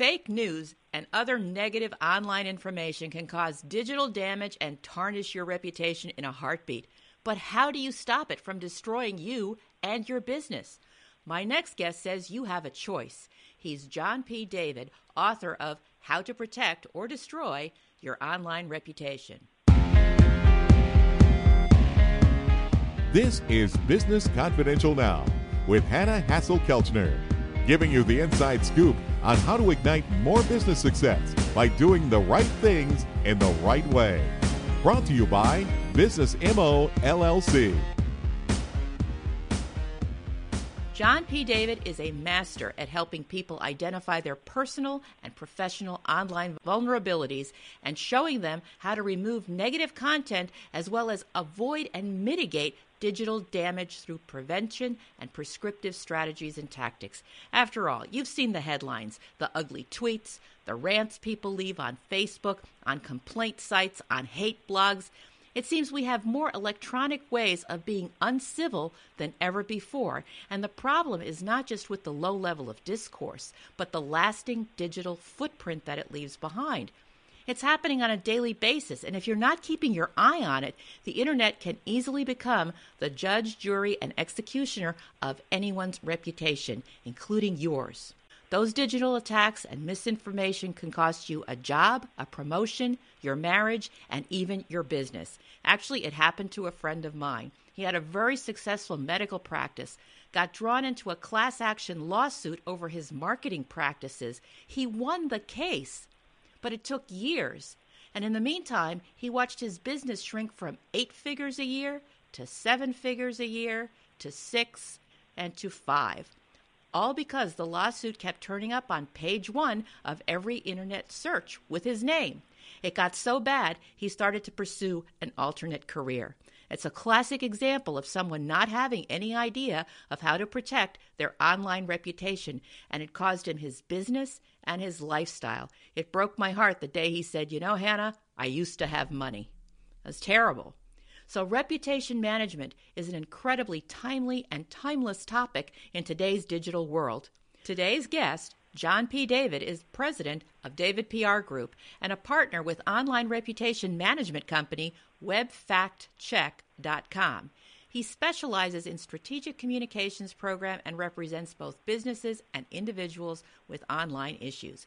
Fake news and other negative online information can cause digital damage and tarnish your reputation in a heartbeat. But how do you stop it from destroying you and your business? My next guest says you have a choice. He's John P. David, author of How to Protect or Destroy Your Online Reputation. This is Business Confidential Now with Hanna Hasl-Kelchner, giving you the inside scoop on how to ignite more business success by doing the right things in the right way. Brought to you by Business MO LLC. John P. David is a master at helping people identify their personal and professional online vulnerabilities and showing them how to remove negative content as well as avoid and mitigate digital damage through prevention and prescriptive strategies and tactics. After all, you've seen the headlines, the ugly tweets, the rants people leave on Facebook, on complaint sites, on hate blogs. It seems we have more electronic ways of being uncivil than ever before, and the problem is not just with the low level of discourse, but the lasting digital footprint that it leaves behind. It's happening on a daily basis, and if you're not keeping your eye on it, the internet can easily become the judge, jury, and executioner of anyone's reputation, including yours. Those digital attacks and misinformation can cost you a job, a promotion, your marriage, and even your business. Actually, it happened to a friend of mine. He had a very successful medical practice, got drawn into a class action lawsuit over his marketing practices. He won the case, but it took years. And in the meantime, he watched his business shrink from eight figures a year to seven figures a year to six and to five all because the lawsuit kept turning up on page one of every internet search with his name. It got so bad, he started to pursue an alternate career. It's a classic example of someone not having any idea of how to protect their online reputation, and it caused him his business and his lifestyle. It broke my heart the day he said, You know, Hanna, I used to have money. That's terrible. So, reputation management is an incredibly timely and timeless topic in today's digital world. Today's guest, John P. David, is president of David PR Group and a partner with online reputation management company WebFactCheck.com. He specializes in strategic communications program and represents both businesses and individuals with online issues.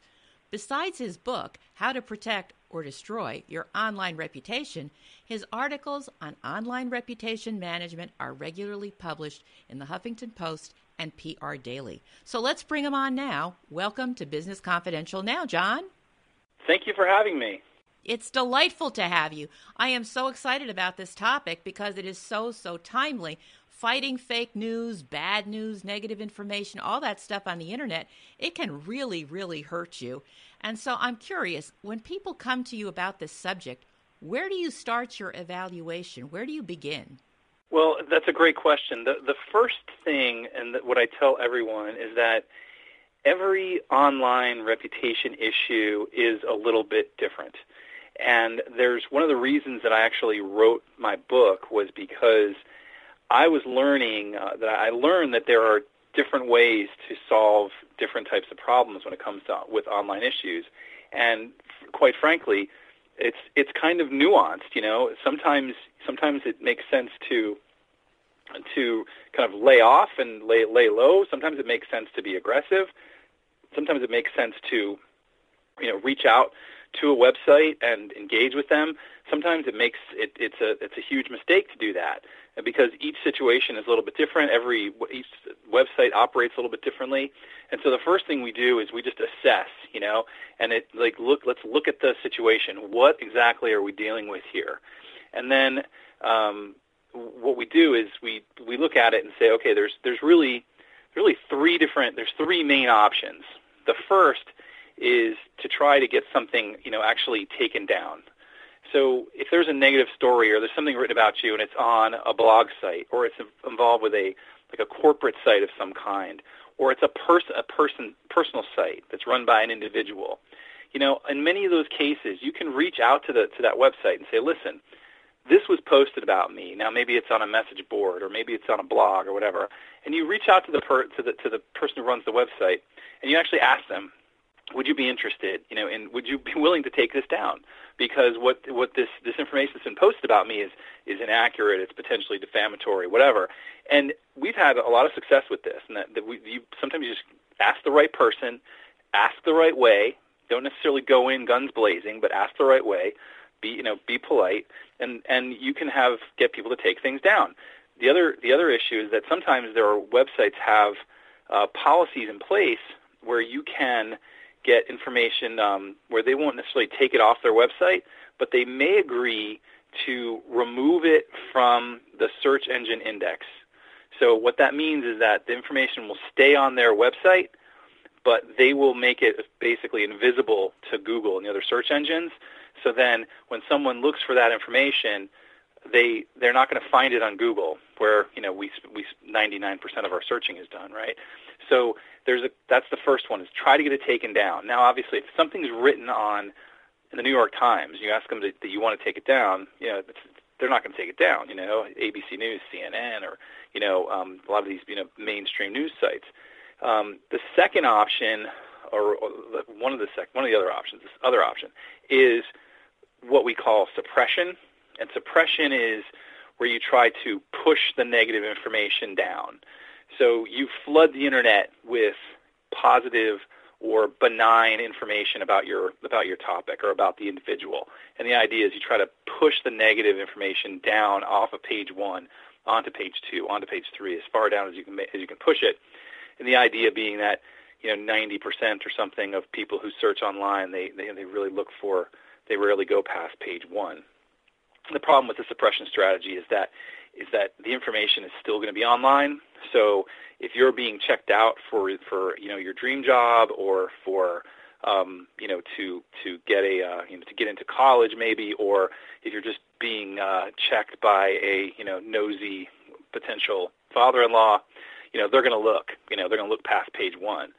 Besides his book, How to Protect or Destroy Your Online Reputation, his articles on online reputation management are regularly published in the Huffington Post and PR Daily. So let's bring him on now. Welcome to Business Confidential now, John. Thank you for having me. It's delightful to have you. I am so excited about this topic because it is so, so timely fighting fake news, bad news, negative information, all that stuff on the internet, it can really, really hurt you. And so I'm curious when people come to you about this subject, where do you start your evaluation? Where do you begin? Well, that's a great question. The, the first thing, and what I tell everyone, is that every online reputation issue is a little bit different. And there's one of the reasons that I actually wrote my book was because – I was learning uh, that I learned that there are different ways to solve different types of problems when it comes to with online issues, and quite frankly, it's it's kind of nuanced. You know, sometimes sometimes it makes sense to to kind of lay off and lay lay low. Sometimes it makes sense to be aggressive. Sometimes it makes sense to you know reach out to a website and engage with them. Sometimes it makes it, it's a it's a huge mistake to do that because each situation is a little bit different. Every each website operates a little bit differently, and so the first thing we do is we just assess, you know, and it like look let's look at the situation. What exactly are we dealing with here? And then um, what we do is we we look at it and say, okay, there's there's really really three different there's three main options. The first is to try to get something you know actually taken down so if there's a negative story or there's something written about you and it's on a blog site or it's involved with a like a corporate site of some kind or it's a person a person personal site that's run by an individual, you know, in many of those cases you can reach out to the to that website and say, "Listen, this was posted about me. Now maybe it's on a message board or maybe it's on a blog or whatever." And you reach out to the per, to the to the person who runs the website and you actually ask them, would you be interested? You know, and would you be willing to take this down? Because what what this this information that's been posted about me is is inaccurate. It's potentially defamatory, whatever. And we've had a lot of success with this. And that, that we you, sometimes you just ask the right person, ask the right way. Don't necessarily go in guns blazing, but ask the right way. Be you know be polite, and and you can have get people to take things down. The other the other issue is that sometimes there are websites have uh, policies in place where you can get information um, where they won't necessarily take it off their website, but they may agree to remove it from the search engine index. So what that means is that the information will stay on their website, but they will make it basically invisible to Google and the other search engines. So then when someone looks for that information, they they're not going to find it on Google, where you know we we 99% of our searching is done, right? So there's a that's the first one is try to get it taken down. Now, obviously, if something's written on in the New York Times, you ask them to, that you want to take it down, you know, they're not going to take it down. You know, ABC News, CNN, or you know, um, a lot of these you know mainstream news sites. Um, the second option, or, or one of the sec- one of the other options, this other option is what we call suppression and suppression is where you try to push the negative information down. So you flood the internet with positive or benign information about your about your topic or about the individual. And the idea is you try to push the negative information down off of page one onto page two, onto page three, as far down as you can as you can push it. And the idea being that you know 90% or something of people who search online they, they they really look for they rarely go past page one the problem with the suppression strategy is that is that the information is still going to be online. So if you're being checked out for for you know your dream job or for um, you know to to get a uh, you know to get into college maybe, or if you're just being uh, checked by a you know nosy potential father-in-law, you know they're going to look. You know they're going to look past page one.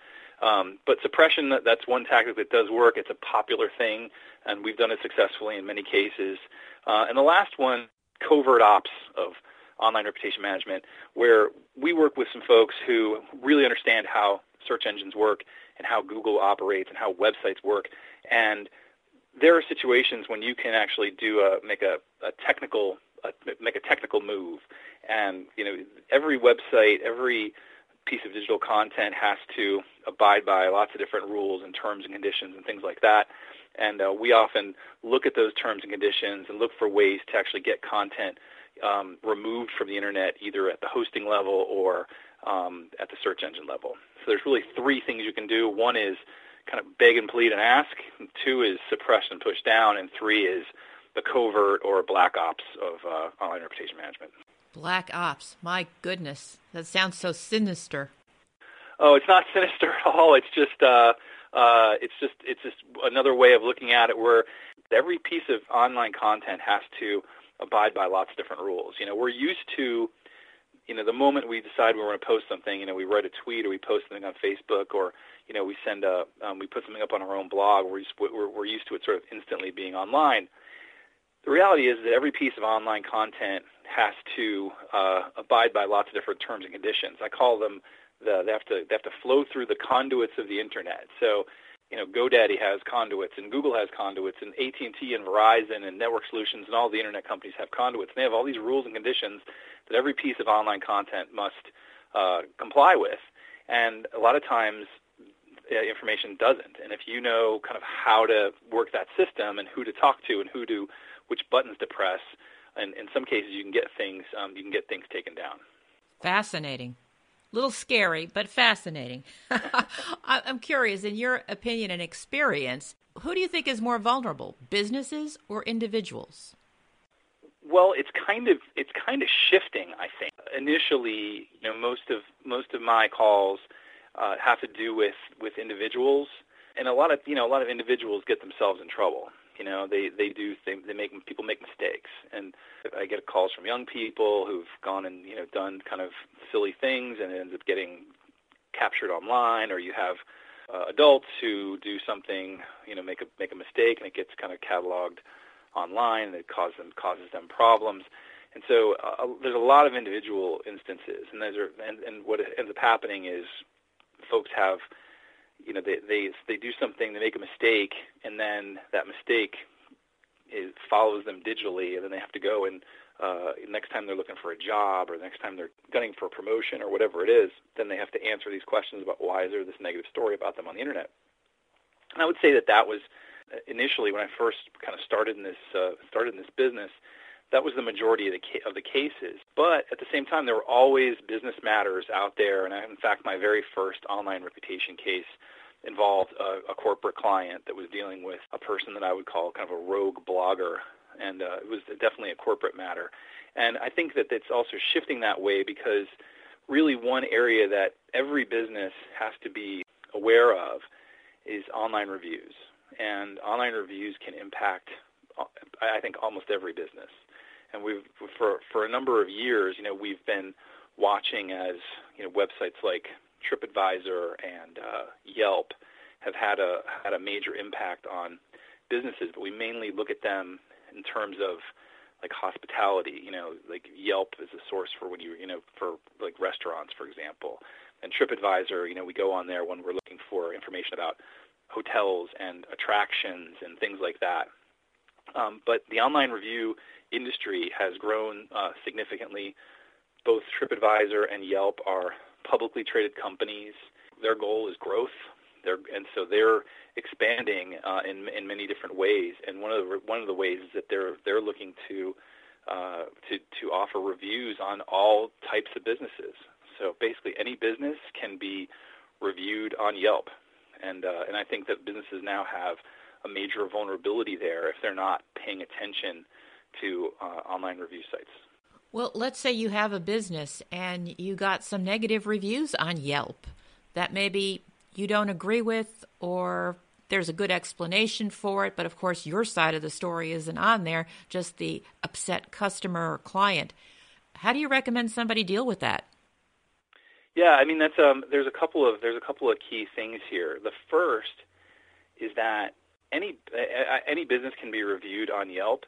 Um, but suppression, that's one tactic that does work. It's a popular thing, and we've done it successfully in many cases. Uh, and the last one, covert ops of online reputation management, where we work with some folks who really understand how search engines work and how Google operates and how websites work. And there are situations when you can actually do a make a, a technical a, make a technical move, and you know every website, every piece of digital content has to abide by lots of different rules and terms and conditions and things like that. And uh, we often look at those terms and conditions and look for ways to actually get content um, removed from the internet, either at the hosting level or um, at the search engine level. So there's really three things you can do. One is kind of beg and plead and ask. Two is suppress and push down. And three is the covert or black ops of uh, online reputation management. Black ops. My goodness. That sounds so sinister. Oh, it's not sinister at all. It's just uh, uh, it's just it's just another way of looking at it where every piece of online content has to abide by lots of different rules. You know, we're used to, you know, the moment we decide we want to post something, you know, we write a tweet or we post something on Facebook or, you know, we send a, um, we put something up on our own blog. We're, we're, we're used to it sort of instantly being online. The reality is that every piece of online content has to uh, abide by lots of different terms and conditions. I call them the, they have to they have to flow through the conduits of the internet. So, you know, GoDaddy has conduits, and Google has conduits, and AT&T and Verizon and Network Solutions and all the internet companies have conduits. And they have all these rules and conditions that every piece of online content must uh, comply with. And a lot of times, uh, information doesn't. And if you know kind of how to work that system and who to talk to and who to which buttons to press, and in some cases you can get things um, you can get things taken down. Fascinating little scary, but fascinating. I'm curious, in your opinion and experience, who do you think is more vulnerable, businesses or individuals? Well, it's kind of it's kind of shifting. I think initially, you know, most of most of my calls uh, have to do with with individuals, and a lot of you know a lot of individuals get themselves in trouble. You know, they they do they, they make people make mistakes, and I get calls from young people who've gone and you know done kind of silly things, and ends up getting captured online, or you have uh, adults who do something, you know, make a make a mistake, and it gets kind of cataloged online, and it causes them causes them problems. And so uh, there's a lot of individual instances, and those are and, and what ends up happening is folks have you know they they they do something, they make a mistake, and then that mistake is, follows them digitally, and then they have to go and uh, next time they're looking for a job or next time they're gunning for a promotion or whatever it is, then they have to answer these questions about why is there this negative story about them on the internet. And I would say that that was uh, initially when I first kind of started in this uh, started in this business. That was the majority of the ca- of the cases, but at the same time, there were always business matters out there. And I, in fact, my very first online reputation case involved a, a corporate client that was dealing with a person that I would call kind of a rogue blogger and uh, it was definitely a corporate matter. And I think that it's also shifting that way because really one area that every business has to be aware of is online reviews. And online reviews can impact, I think, almost every business. And we've, for, for a number of years, you know, we've been watching as, you know, websites like TripAdvisor and uh, Yelp have had a, had a major impact on businesses, but we mainly look at them in terms of like hospitality. You know, like Yelp is a source for when you you know for like restaurants, for example, and TripAdvisor. You know, we go on there when we're looking for information about hotels and attractions and things like that. Um, but the online review industry has grown uh, significantly. Both TripAdvisor and Yelp are publicly traded companies. Their goal is growth. They're, and so they're expanding uh, in in many different ways. And one of the one of the ways is that they're they're looking to uh, to to offer reviews on all types of businesses. So basically, any business can be reviewed on Yelp, and uh, and I think that businesses now have a major vulnerability there if they're not paying attention to uh, online review sites. Well, let's say you have a business and you got some negative reviews on Yelp that maybe you don't agree with or there's a good explanation for it, but of course your side of the story isn't on there, just the upset customer or client. How do you recommend somebody deal with that? Yeah, I mean that's um there's a couple of there's a couple of key things here. The first is that any any business can be reviewed on Yelp,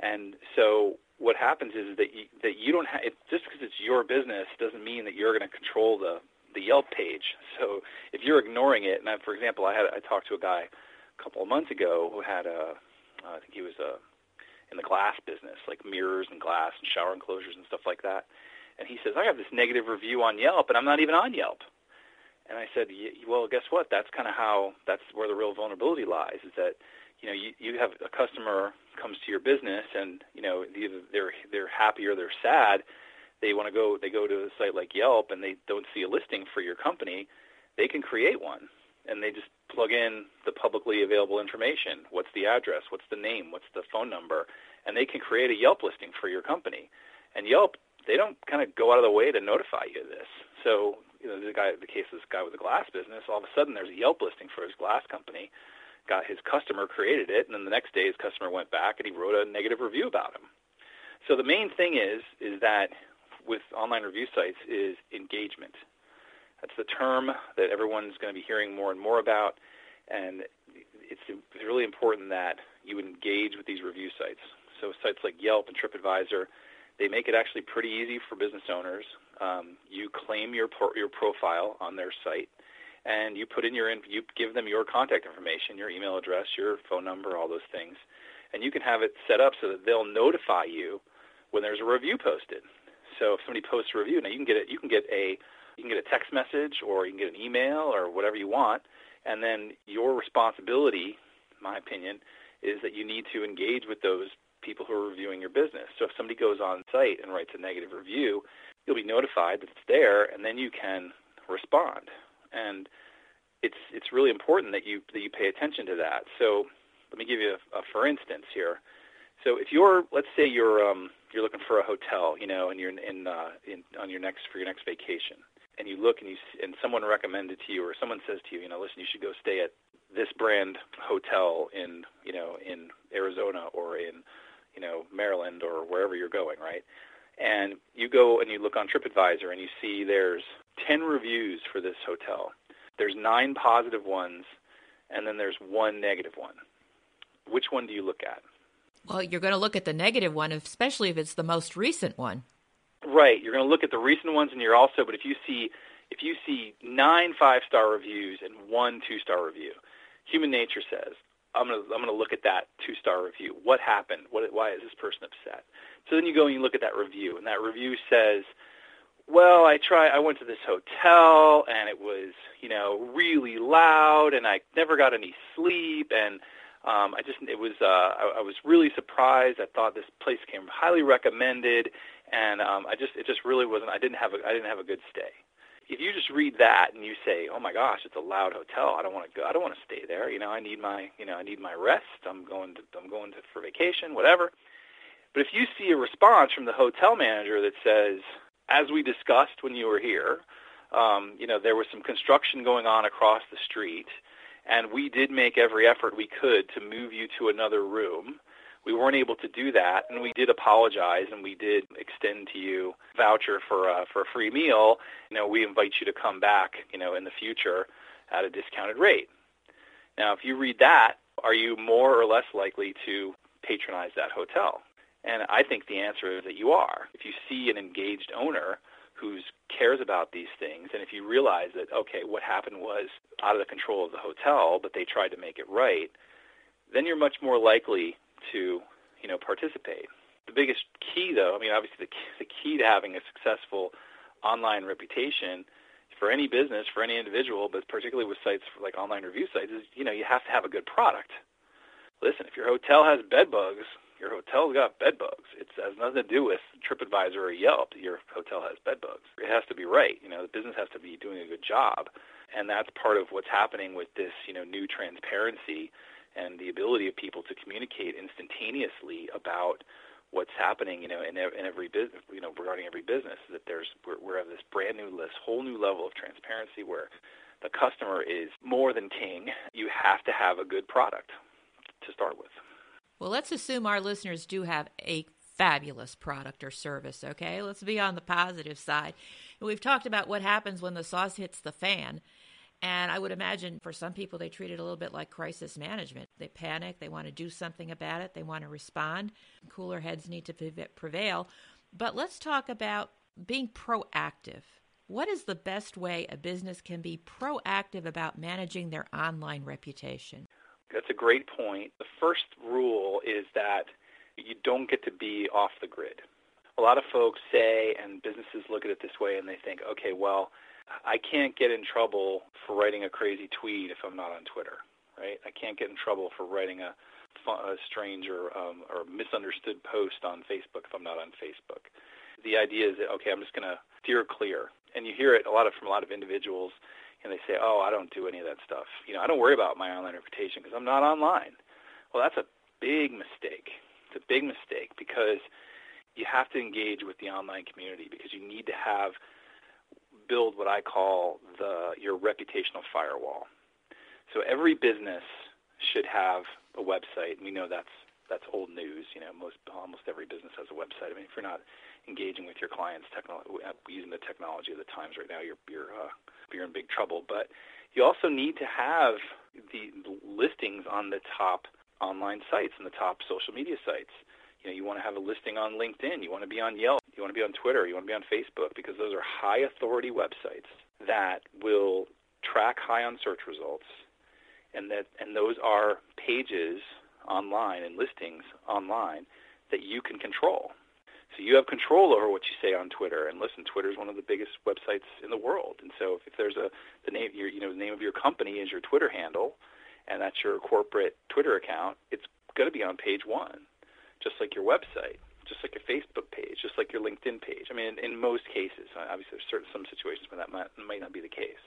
and so what happens is that you, that you don't have just because it's your business doesn't mean that you're going to control the the Yelp page. So if you're ignoring it, and I, for example, I had I talked to a guy a couple of months ago who had a uh, I think he was a in the glass business, like mirrors and glass and shower enclosures and stuff like that. And he says, I have this negative review on Yelp, and I'm not even on Yelp. And I said, well, guess what? That's kind of how that's where the real vulnerability lies. Is that you know you you have a customer comes to your business, and you know either they're they're happy or they're sad they want to go they go to a site like Yelp and they don't see a listing for your company, they can create one and they just plug in the publicly available information. What's the address? What's the name? What's the phone number? And they can create a Yelp listing for your company. And Yelp, they don't kind of go out of the way to notify you of this. So, you know, the guy, the case of this guy with the glass business, all of a sudden there's a Yelp listing for his glass company. Got his customer created it, and then the next day his customer went back and he wrote a negative review about him. So the main thing is is that with online review sites is engagement. That's the term that everyone's going to be hearing more and more about, and it's, really important that you engage with these review sites. So sites like Yelp and TripAdvisor, they make it actually pretty easy for business owners. Um, you claim your pro- your profile on their site, and you put in your in- you give them your contact information, your email address, your phone number, all those things, and you can have it set up so that they'll notify you when there's a review posted. So if somebody posts a review, now you can get it. You can get a you can get a text message or you can get an email or whatever you want, and then your responsibility, my opinion, is that you need to engage with those people who are reviewing your business. So if somebody goes on site and writes a negative review, you'll be notified that it's there, and then you can respond. And it's it's really important that you that you pay attention to that. So let me give you a, a for instance here. So if you're, let's say you're um, you're looking for a hotel, you know, and you're in, in, uh, in on your next for your next vacation, and you look and you and someone recommended to you, or someone says to you, you know, listen, you should go stay at this brand hotel in, you know, in Arizona or in, you know, Maryland or wherever you're going, right? And you go and you look on TripAdvisor and you see there's 10 reviews for this hotel. There's nine positive ones, and then there's one negative one. Which one do you look at? Well, you're going to look at the negative one, especially if it's the most recent one. Right. You're going to look at the recent ones, and you're also, but if you see, if you see nine five-star reviews and one two-star review, human nature says, I'm gonna I'm gonna look at that two star review. What happened? What why is this person upset? So then you go and you look at that review, and that review says, well, I try. I went to this hotel, and it was you know really loud, and I never got any sleep, and um, I just it was uh, I, I was really surprised. I thought this place came highly recommended, and um, I just it just really wasn't. I didn't have a I didn't have a good stay if you just read that and you say, "Oh my gosh, it's a loud hotel. I don't want to go. I don't want to stay there. You know, I need my, you know, I need my rest. I'm going to, I'm going to for vacation, whatever." But if you see a response from the hotel manager that says, "As we discussed when you were here, um, you know, there was some construction going on across the street, and we did make every effort we could to move you to another room." we weren't able to do that, and we did apologize, and we did extend to you voucher for uh, for a free meal. You know, we invite you to come back, you know, in the future at a discounted rate. Now, if you read that, are you more or less likely to patronize that hotel? And I think the answer is that you are. If you see an engaged owner who cares about these things, and if you realize that, okay, what happened was out of the control of the hotel, but they tried to make it right, then you're much more likely to you know participate. The biggest key, though, I mean, obviously the key, the key to having a successful online reputation for any business, for any individual, but particularly with sites like online review sites, is you know you have to have a good product. Listen, if your hotel has bed bugs, your hotel's got bed bugs. It has nothing to do with TripAdvisor or Yelp. Your hotel has bed bugs. It has to be right. You know, the business has to be doing a good job, and that's part of what's happening with this you know new transparency and the ability of people to communicate instantaneously about what's happening, you know, in, in every business, you know, regarding every business. That there's we're, we're at this brand new list, whole new level of transparency where the customer is more than king. You have to have a good product to start with. Well, let's assume our listeners do have a fabulous product or service, okay? Let's be on the positive side. we've talked about what happens when the sauce hits the fan. And I would imagine for some people, they treat it a little bit like crisis management. They panic, they want to do something about it, they want to respond. Cooler heads need to prevail. But let's talk about being proactive. What is the best way a business can be proactive about managing their online reputation? That's a great point. The first rule is that you don't get to be off the grid. A lot of folks say, and businesses look at it this way, and they think, okay, well, I can't get in trouble for writing a crazy tweet if I'm not on Twitter, right? I can't get in trouble for writing a, a strange or, um, or misunderstood post on Facebook if I'm not on Facebook. The idea is that okay, I'm just going to steer clear, and you hear it a lot of from a lot of individuals, and they say, oh, I don't do any of that stuff. You know, I don't worry about my online reputation because I'm not online. Well, that's a big mistake. It's a big mistake because you have to engage with the online community because you need to have build what I call the your reputational firewall. So every business should have a website. We know that's that's old news. You know, most almost every business has a website. I mean, if you're not engaging with your clients techno- using the technology of the times right now, you're you're uh, you're in big trouble. But you also need to have the listings on the top online sites and the top social media sites. You know, you want to have a listing on LinkedIn. You want to be on Yelp you want to be on Twitter, you want to be on Facebook, because those are high authority websites that will track high on search results, and that and those are pages online and listings online that you can control. So you have control over what you say on Twitter. And listen, Twitter is one of the biggest websites in the world. And so if there's a the name your you know the name of your company is your Twitter handle, and that's your corporate Twitter account, it's going to be on page one, just like your website just like your Facebook page, just like your LinkedIn page. I mean, in, in most cases, uh, obviously there's certain some situations where that might, might not be the case.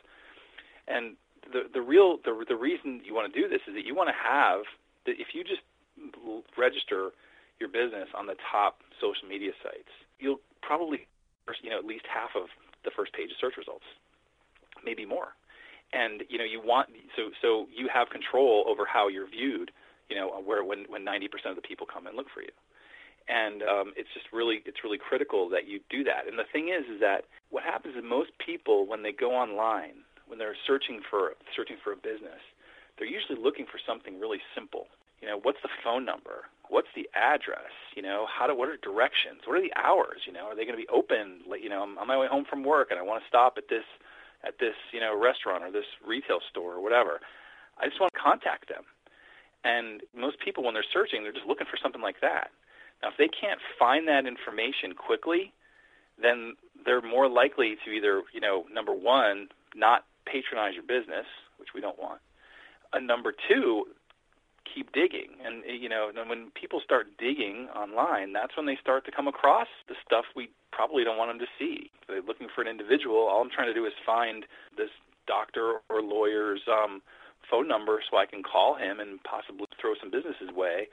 And the the real the the reason you want to do this is that you want to have if you just register your business on the top social media sites, you'll probably you know at least half of the first page of search results, maybe more. And you know you want so so you have control over how you're viewed. You know where when when 90% of the people come and look for you and um, it's just really it's really critical that you do that. And the thing is, is that what happens is most people when they go online, when they're searching for searching for a business, they're usually looking for something really simple. You know, what's the phone number? What's the address? You know, how do what are directions? What are the hours? You know, are they going to be open? You know, I'm on my way home from work and I want to stop at this at this, you know, restaurant or this retail store or whatever. I just want to contact them. And most people, when they're searching, they're just looking for something like that. Now, if they can't find that information quickly, then they're more likely to either, you know, number one, not patronize your business, which we don't want. And number two, keep digging. And you know, when people start digging online, that's when they start to come across the stuff we probably don't want them to see. If they're looking for an individual. All I'm trying to do is find this doctor or lawyer's um, phone number so I can call him and possibly throw some business his way.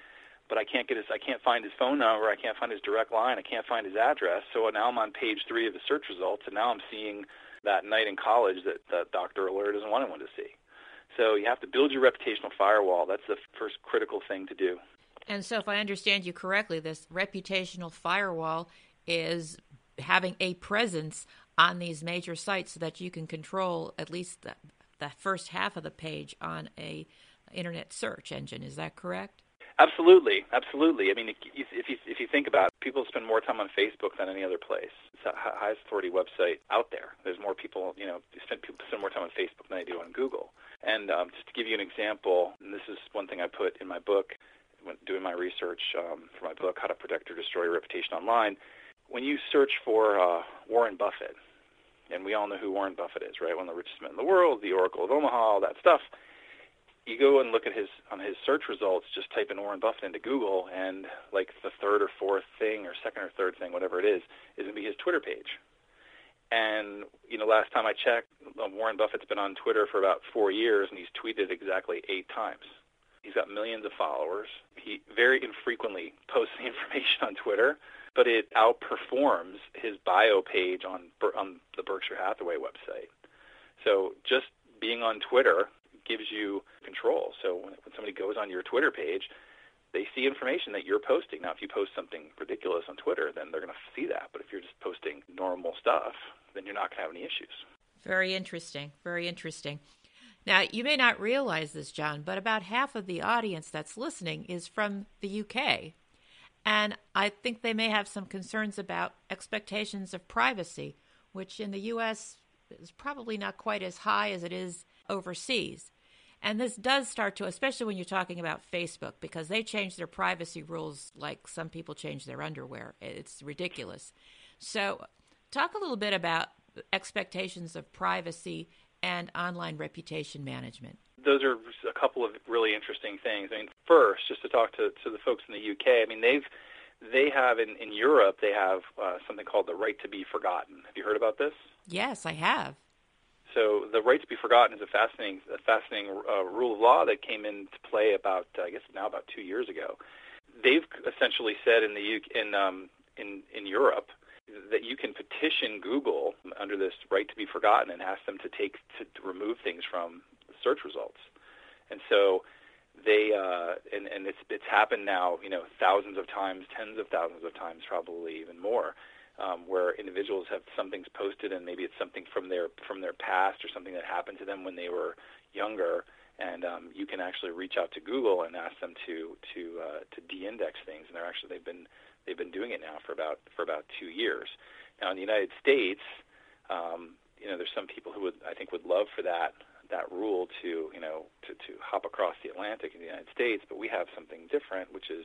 But I can't get his, I can't find his phone number, I can't find his direct line, I can't find his address. So now I'm on page three of the search results, and now I'm seeing that night in college that the doctor or lawyer doesn't want anyone to see. So you have to build your reputational firewall. That's the first critical thing to do. And so, if I understand you correctly, this reputational firewall is having a presence on these major sites so that you can control at least the, the first half of the page on a internet search engine. Is that correct? Absolutely, absolutely. I mean, if you if you think about it, people spend more time on Facebook than any other place. It's the highest authority website out there. There's more people, you know, spend people spend more time on Facebook than they do on Google. And um, just to give you an example, and this is one thing I put in my book, when doing my research um, for my book, How to Protect or Destroy Your Reputation Online. When you search for uh, Warren Buffett, and we all know who Warren Buffett is, right? One of the richest men in the world, the Oracle of Omaha, all that stuff you go and look at his on his search results, just type in Warren Buffett into Google, and like the third or fourth thing, or second or third thing, whatever it is, is going to be his Twitter page. And you know, last time I checked, um, Warren Buffett's been on Twitter for about four years, and he's tweeted exactly eight times. He's got millions of followers. He very infrequently posts the information on Twitter, but it outperforms his bio page on on the Berkshire Hathaway website. So just being on Twitter gives you control. So when, when somebody goes on your Twitter page, they see information that you're posting. Now, if you post something ridiculous on Twitter, then they're going to see that. But if you're just posting normal stuff, then you're not going to have any issues. Very interesting. Very interesting. Now, you may not realize this, John, but about half of the audience that's listening is from the UK. And I think they may have some concerns about expectations of privacy, which in the US is probably not quite as high as it is overseas. And this does start to, especially when you're talking about Facebook, because they change their privacy rules like some people change their underwear. It's ridiculous. So, talk a little bit about expectations of privacy and online reputation management. Those are a couple of really interesting things. I mean, first, just to talk to, to the folks in the UK, I mean, they've they have in, in Europe they have uh, something called the right to be forgotten. Have you heard about this? Yes, I have. So the right to be forgotten is a fascinating, a fascinating uh, rule of law that came into play about, I guess, now about two years ago. They've essentially said in the UK, in um, in in Europe that you can petition Google under this right to be forgotten and ask them to take to, to remove things from search results. And so they uh, and and it's it's happened now, you know, thousands of times, tens of thousands of times, probably even more um, where individuals have something's posted and maybe it's something from their from their past or something that happened to them when they were younger, and um, you can actually reach out to Google and ask them to to uh, to de-index things, and they're actually they've been they've been doing it now for about for about two years. Now in the United States, um, you know, there's some people who would I think would love for that that rule to you know to to hop across the Atlantic in the United States, but we have something different, which is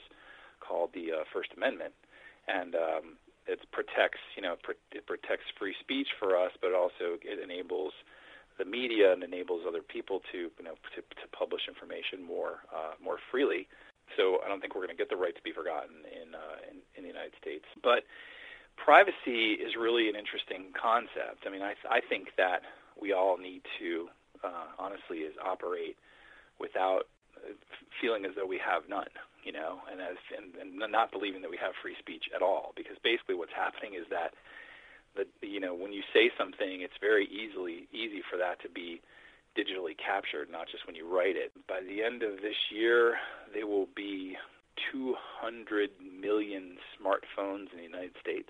called the uh, First Amendment, and um, it protects you know it protects free speech for us, but also it enables the media and enables other people to you know to, to publish information more uh, more freely. So I don't think we're going to get the right to be forgotten in, uh, in in the United States, but privacy is really an interesting concept. I mean, I I think that we all need to uh, honestly is operate without feeling as though we have none you know, and as and, and not believing that we have free speech at all, because basically what's happening is that the you know when you say something, it's very easily easy for that to be digitally captured, not just when you write it. By the end of this year, there will be 200 million smartphones in the United States,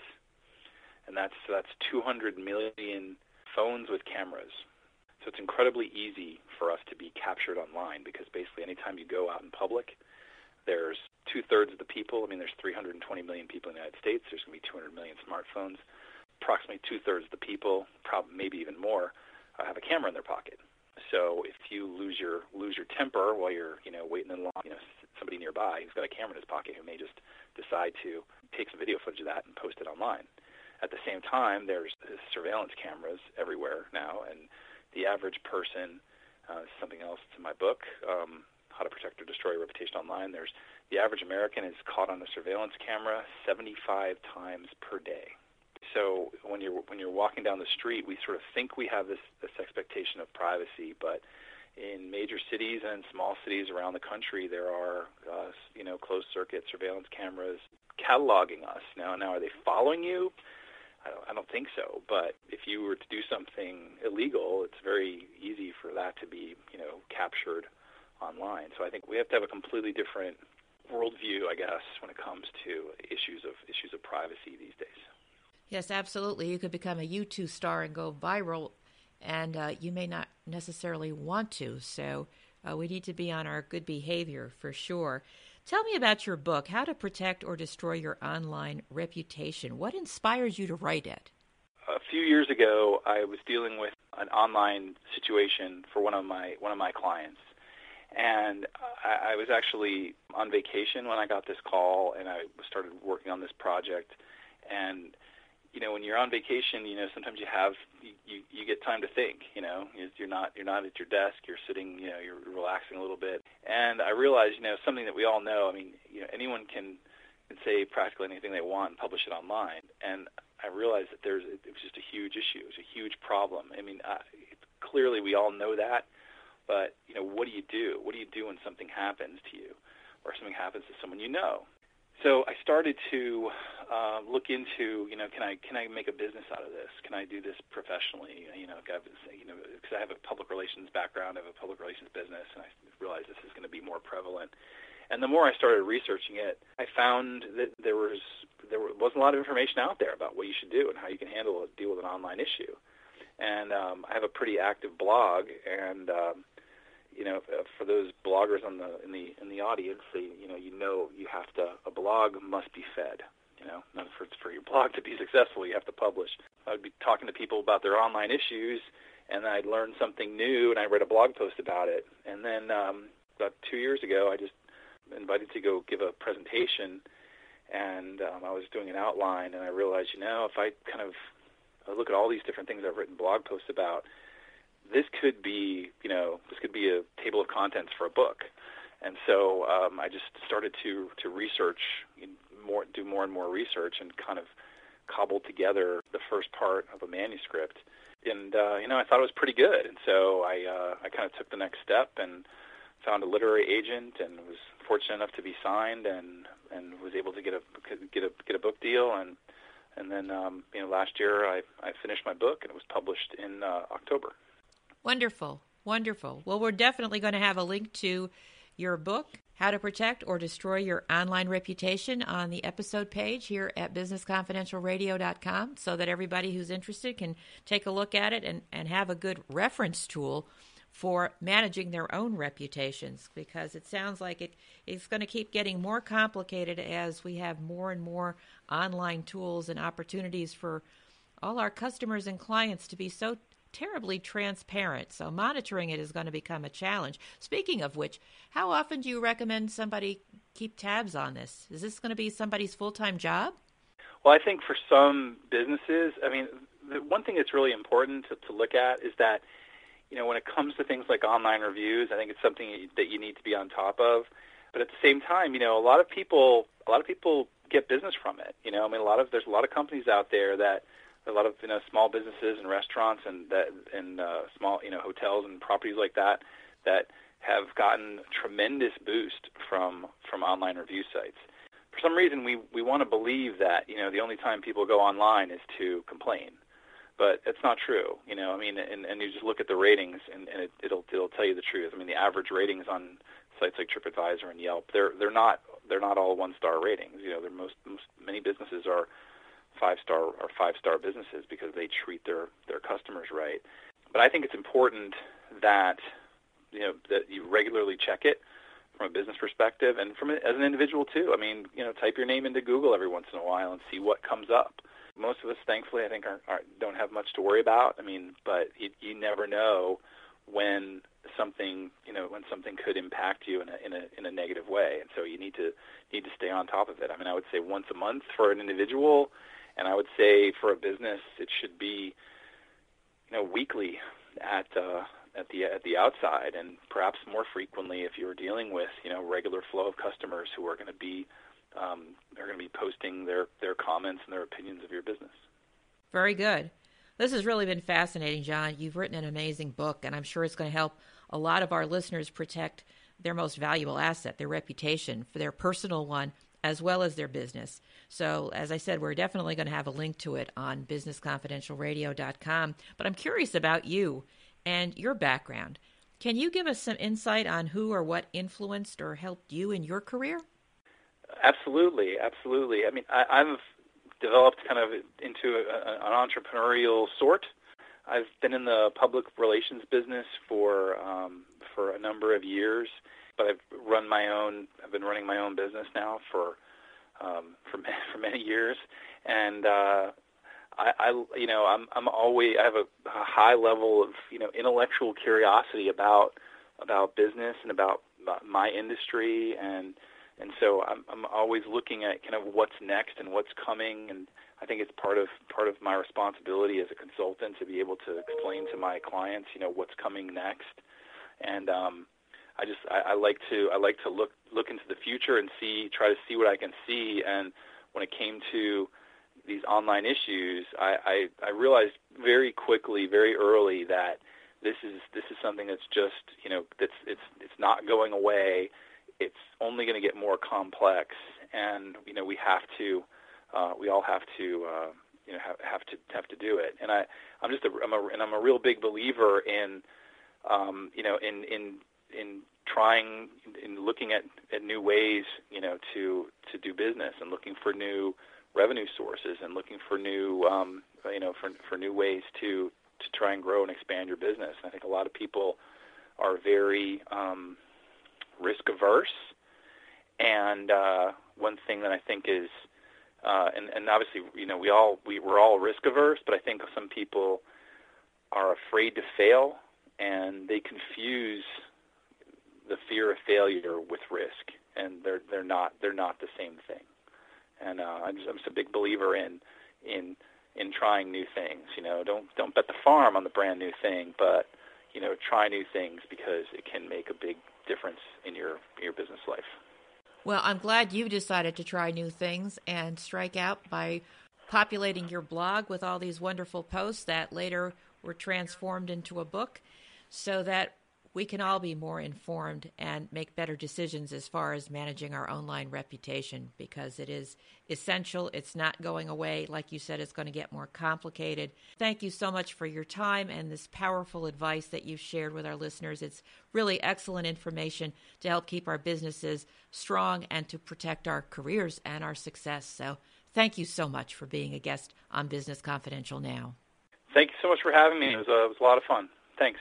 and that's that's 200 million phones with cameras. So it's incredibly easy for us to be captured online because basically anytime you go out in public, there's two thirds of the people. I mean, there's 320 million people in the United States. There's going to be 200 million smartphones. Approximately two thirds of the people, probably maybe even more, uh, have a camera in their pocket. So if you lose your lose your temper while you're you know waiting in line, you know somebody nearby who's got a camera in his pocket who may just decide to take some video footage of that and post it online. At the same time, there's surveillance cameras everywhere now, and the average person, uh, something else in my book, um, How to Protect or Destroy Your Reputation Online. There's the average American is caught on a surveillance camera 75 times per day. So when you're when you're walking down the street, we sort of think we have this this expectation of privacy, but in major cities and small cities around the country, there are uh, you know closed circuit surveillance cameras cataloging us. Now, now are they following you? I don't, I don't think so. But if you were to do something illegal, it's very easy for that to be you know captured online. So I think we have to have a completely different worldview, I guess, when it comes to issues of issues of privacy these days. Yes, absolutely. You could become a YouTube star and go viral and uh, you may not necessarily want to. So uh, we need to be on our good behavior for sure. Tell me about your book, How to Protect or Destroy Your Online Reputation. What inspires you to write it? A few years ago, I was dealing with an online situation for one of my one of my clients, and I, I was actually on vacation when I got this call, and I started working on this project, and you know, when you're on vacation, you know, sometimes you have you you get time to think. You know, you're not you're not at your desk. You're sitting. You know, you're relaxing a little bit. And I realized, you know, something that we all know. I mean, you know, anyone can can say practically anything they want and publish it online. And I realized that there's it was just a huge issue. It was a huge problem. I mean, I, clearly we all know that, but you know, what do you do? What do you do when something happens to you, or something happens to someone you know? So I started to uh, look into, you know, can I can I make a business out of this? Can I do this professionally? You know, you know, because I have a public relations background, I have a public relations business, and I realized this is going to be more prevalent. And the more I started researching it, I found that there was there wasn't a lot of information out there about what you should do and how you can handle deal with an online issue. And um, I have a pretty active blog, and um, you know, for those bloggers on the in the in the audience, they, you know, you know, you have to a blog must be fed. You know, not for for your blog to be successful, you have to publish. I'd be talking to people about their online issues, and I'd learn something new, and I read a blog post about it. And then um, about two years ago, I just invited to go give a presentation, and um, I was doing an outline, and I realized, you know, if I kind of I look at all these different things I've written blog posts about this could be, you know, this could be a table of contents for a book. And so um, I just started to to research more, do more and more research, and kind of cobbled together the first part of a manuscript. And uh, you know, I thought it was pretty good. And so I uh, I kind of took the next step and found a literary agent, and was fortunate enough to be signed, and and was able to get a get a get a book deal, and and then um, you know last year I I finished my book, and it was published in uh, October. Wonderful. Wonderful. Well, we're definitely going to have a link to your book, How to Protect or Destroy Your Online Reputation, on the episode page here at businessconfidentialradio.com so that everybody who's interested can take a look at it and, and have a good reference tool for managing their own reputations because it sounds like it, it's going to keep getting more complicated as we have more and more online tools and opportunities for all our customers and clients to be so terribly transparent, so monitoring it is going to become a challenge. Speaking of which, how often do you recommend somebody keep tabs on this? Is this going to be somebody's full time job? Well, I think for some businesses, I mean, the one thing that's really important to, to look at is that, you know, when it comes to things like online reviews, I think it's something that you need to be on top of. But at the same time, you know, a lot of people, a lot of people get business from it. You know, I mean, a lot of there's a lot of companies out there that a lot of you know small businesses and restaurants and that and uh, small you know hotels and properties like that that have gotten tremendous boost from from online review sites. For some reason, we we want to believe that you know the only time people go online is to complain, but it's not true. You know, I mean, and, and you just look at the ratings, and, and it, it'll it'll tell you the truth. I mean, the average ratings on sites like TripAdvisor and Yelp, they're they're not they're not all one star ratings. You know, they're most, most many businesses are five star or five star businesses because they treat their their customers right. But I think it's important that you know that you regularly check it from a business perspective and from as an individual too. I mean, you know, type your name into Google every once in a while and see what comes up. Most of us, thankfully, I think are, are, don't have much to worry about. I mean, but you, you never know when something you know when something could impact you in a in a in a negative way and so you need to need to stay on top of it i mean i would say once a month for an individual and i would say for a business it should be you know weekly at uh at the at the outside and perhaps more frequently if you're dealing with you know regular flow of customers who are going to be um, are going to be posting their their comments and their opinions of your business very good this has really been fascinating, John. You've written an amazing book, and I'm sure it's going to help a lot of our listeners protect their most valuable asset, their reputation, for their personal one as well as their business. So, as I said, we're definitely going to have a link to it on businessconfidentialradio.com. But I'm curious about you and your background. Can you give us some insight on who or what influenced or helped you in your career? Absolutely, absolutely. I mean, I, I've developed kind of into a, an entrepreneurial sort. I've been in the public relations business for um, for a number of years, but I've run my own. I've been running my own business now for um, for for many years, and uh, I, I you know I'm I'm always I have a, a high level of you know intellectual curiosity about about business and about my industry. And and so I'm, I'm always looking at kind of what's next and what's coming, and I think it's part of part of my responsibility as a consultant to be able to explain to my clients, you know, what's coming next, and um, I just I, I like to I like to look look into the future and see try to see what I can see, and when it came to these online issues, I, I, I realized very quickly, very early that this is this is something that's just you know that's it's it's not going away. It's only going to get more complex, and you know we have to, uh, we all have to, uh, you know, have, have to have to do it. And I, I'm just a, I'm a, and I'm a real big believer in, um, you know, in in in trying, in looking at, at new ways, you know, to to do business and looking for new revenue sources and looking for new, um, you know, for for new ways to to try and grow and expand your business. And I think a lot of people are very um, risk averse. And uh, one thing that I think is, uh, and, and obviously, you know, we all we, we're all risk averse, but I think some people are afraid to fail, and they confuse the fear of failure with risk, and they're they're not they're not the same thing. And uh, I'm, just, I'm just a big believer in in in trying new things. You know, don't don't bet the farm on the brand new thing, but you know, try new things because it can make a big difference in your your business life. Well, I'm glad you decided to try new things and strike out by populating your blog with all these wonderful posts that later were transformed into a book so that we can all be more informed and make better decisions as far as managing our online reputation because it is essential. It's not going away. Like you said, it's going to get more complicated. Thank you so much for your time and this powerful advice that you've shared with our listeners. It's really excellent information to help keep our businesses strong and to protect our careers and our success. So, thank you so much for being a guest on Business Confidential now. Thank you so much for having me. It was, uh, it was a lot of fun. Thanks.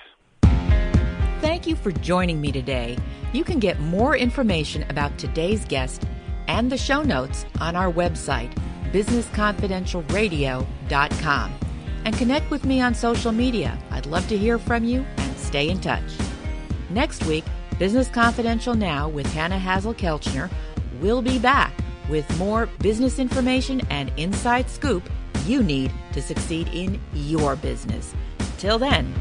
Thank you for joining me today. You can get more information about today's guest and the show notes on our website, businessconfidentialradio.com. And connect with me on social media. I'd love to hear from you and stay in touch. Next week, Business Confidential Now with Hanna Hasl-Kelchner will be back with more business information and inside scoop you need to succeed in your business. Till then,